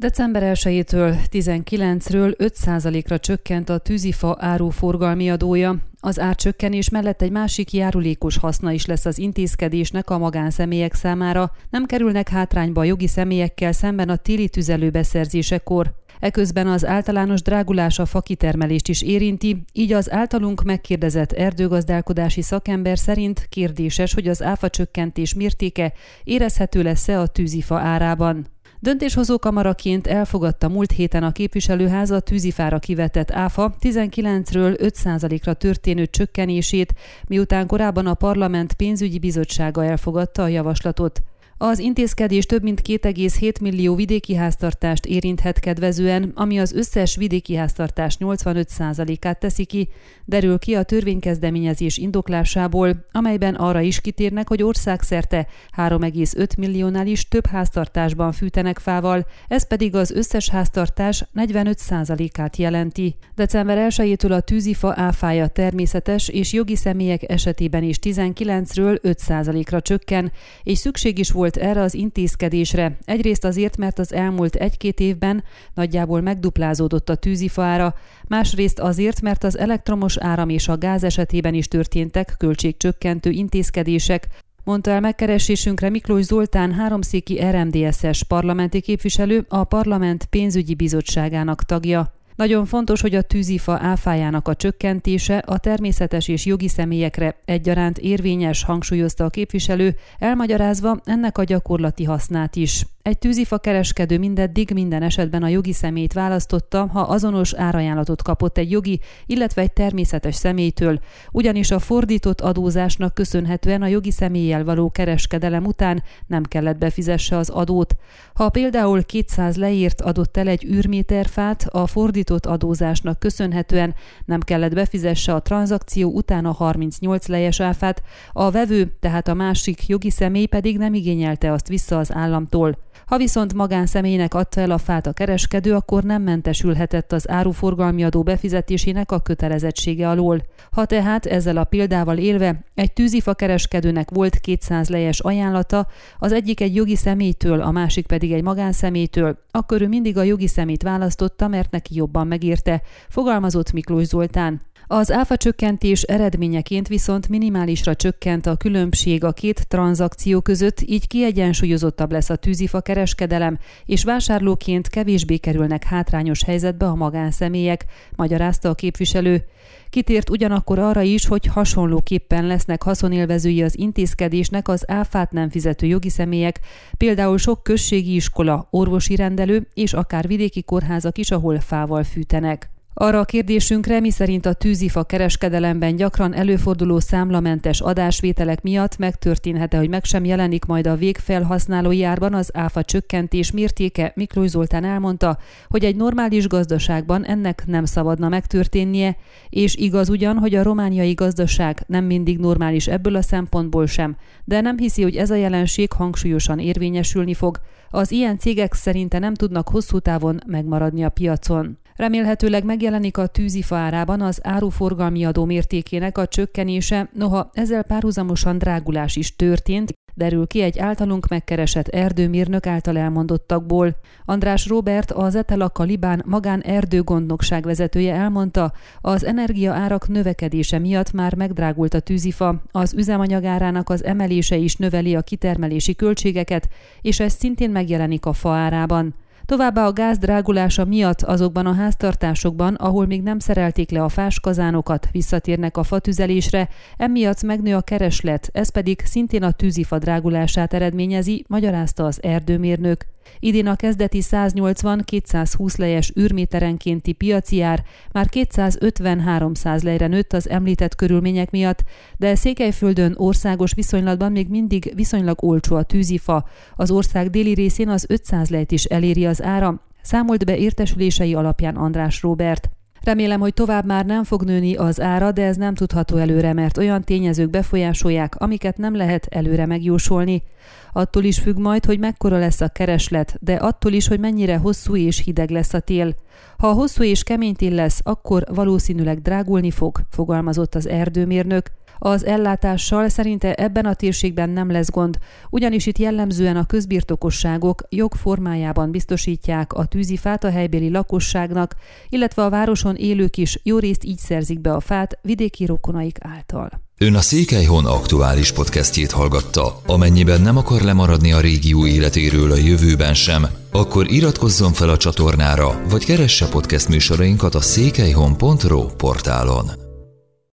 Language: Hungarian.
December 1-től 19-ről 5%-ra csökkent a tűzifa áruforgalmi adója. Az árcsökkenés mellett egy másik járulékos haszna is lesz az intézkedésnek a magánszemélyek számára. Nem kerülnek hátrányba a jogi személyekkel szemben a téli tüzelőbeszerzésekor. Eközben az általános drágulás a fakitermelést is érinti, így az általunk megkérdezett erdőgazdálkodási szakember szerint kérdéses, hogy az áfa csökkentés mértéke érezhető lesz-e a tűzifa árában. Döntéshozó kamaraként elfogadta múlt héten a képviselőház a tűzifára kivetett áfa 19-ről 5%-ra történő csökkenését, miután korábban a parlament pénzügyi bizottsága elfogadta a javaslatot. Az intézkedés több mint 2,7 millió vidéki háztartást érinthet kedvezően, ami az összes vidéki háztartás 85%-át teszi ki, derül ki a törvénykezdeményezés indoklásából, amelyben arra is kitérnek, hogy országszerte 3,5 milliónál is több háztartásban fűtenek fával, ez pedig az összes háztartás 45%-át jelenti. December 1-től a tűzifa áfája természetes és jogi személyek esetében is 19-ről 5%-ra csökken, és szükség is volt volt erre az intézkedésre. Egyrészt azért, mert az elmúlt egy-két évben nagyjából megduplázódott a tűzifaára, másrészt azért, mert az elektromos áram és a gáz esetében is történtek költségcsökkentő intézkedések, mondta el megkeresésünkre Miklós Zoltán háromszéki RMDSS parlamenti képviselő, a parlament pénzügyi bizottságának tagja. Nagyon fontos, hogy a tűzifa áfájának a csökkentése a természetes és jogi személyekre egyaránt érvényes, hangsúlyozta a képviselő, elmagyarázva ennek a gyakorlati hasznát is. Egy tűzifa kereskedő mindeddig minden esetben a jogi személyt választotta, ha azonos árajánlatot kapott egy jogi, illetve egy természetes személytől, ugyanis a fordított adózásnak köszönhetően a jogi személlyel való kereskedelem után nem kellett befizesse az adót. Ha például 200 leírt adott el egy űrméterfát, a fordított adózásnak köszönhetően nem kellett befizesse a tranzakció után a 38 lejes áfát, a vevő, tehát a másik jogi személy pedig nem igényelte azt vissza az államtól. Ha viszont magánszemélynek adta el a fát a kereskedő, akkor nem mentesülhetett az áruforgalmi adó befizetésének a kötelezettsége alól. Ha tehát ezzel a példával élve egy tűzifa kereskedőnek volt 200 lejes ajánlata, az egyik egy jogi személytől, a másik pedig egy magánszemélytől, akkor ő mindig a jogi szemét választotta, mert neki jobban megérte, fogalmazott Miklós Zoltán. Az áfa csökkentés eredményeként viszont minimálisra csökkent a különbség a két tranzakció között, így kiegyensúlyozottabb lesz a tűzifa kereskedelem, és vásárlóként kevésbé kerülnek hátrányos helyzetbe a magánszemélyek, magyarázta a képviselő. Kitért ugyanakkor arra is, hogy hasonlóképpen lesznek haszonélvezői az intézkedésnek az áfát nem fizető jogi személyek, például sok községi iskola, orvosi rendelő és akár vidéki kórházak is, ahol fával fűtenek. Arra a kérdésünkre, miszerint a tűzifa kereskedelemben gyakran előforduló számlamentes adásvételek miatt megtörténhet-e, hogy meg sem jelenik majd a végfelhasználói árban az áfa csökkentés mértéke, Miklós Zoltán elmondta, hogy egy normális gazdaságban ennek nem szabadna megtörténnie, és igaz ugyan, hogy a romániai gazdaság nem mindig normális ebből a szempontból sem, de nem hiszi, hogy ez a jelenség hangsúlyosan érvényesülni fog. Az ilyen cégek szerinte nem tudnak hosszú távon megmaradni a piacon. Remélhetőleg megjelenik a tűzifa árában az áruforgalmi adó mértékének a csökkenése, noha ezzel párhuzamosan drágulás is történt, derül ki egy általunk megkeresett erdőmérnök által elmondottakból. András Robert, az Etelaka Libán magán erdőgondnokság vezetője elmondta, az energia árak növekedése miatt már megdrágult a tűzifa, az üzemanyagárának az emelése is növeli a kitermelési költségeket, és ez szintén megjelenik a fa árában. Továbbá a gáz drágulása miatt azokban a háztartásokban, ahol még nem szerelték le a fáskazánokat, visszatérnek a fatüzelésre, emiatt megnő a kereslet, ez pedig szintén a tűzifa drágulását eredményezi, magyarázta az erdőmérnök. Idén a kezdeti 180-220 lejes űrméterenkénti piaci ár már 250-300 lejre nőtt az említett körülmények miatt, de Székelyföldön országos viszonylatban még mindig viszonylag olcsó a tűzifa. Az ország déli részén az 500 lejt is eléri az ára, számolt be értesülései alapján András Robert. Remélem, hogy tovább már nem fog nőni az ára, de ez nem tudható előre, mert olyan tényezők befolyásolják, amiket nem lehet előre megjósolni. Attól is függ majd, hogy mekkora lesz a kereslet, de attól is, hogy mennyire hosszú és hideg lesz a tél. Ha hosszú és kemény tél lesz, akkor valószínűleg drágulni fog, fogalmazott az erdőmérnök. Az ellátással szerinte ebben a térségben nem lesz gond, ugyanis itt jellemzően a közbirtokosságok jogformájában biztosítják a tűzifát a helybéli lakosságnak, illetve a városon élők is jó részt így szerzik be a fát vidéki rokonaik által. Ön a Székelyhon aktuális podcastjét hallgatta. Amennyiben nem akar lemaradni a régió életéről a jövőben sem, akkor iratkozzon fel a csatornára, vagy keresse podcast műsorainkat a székelyhon.pro portálon.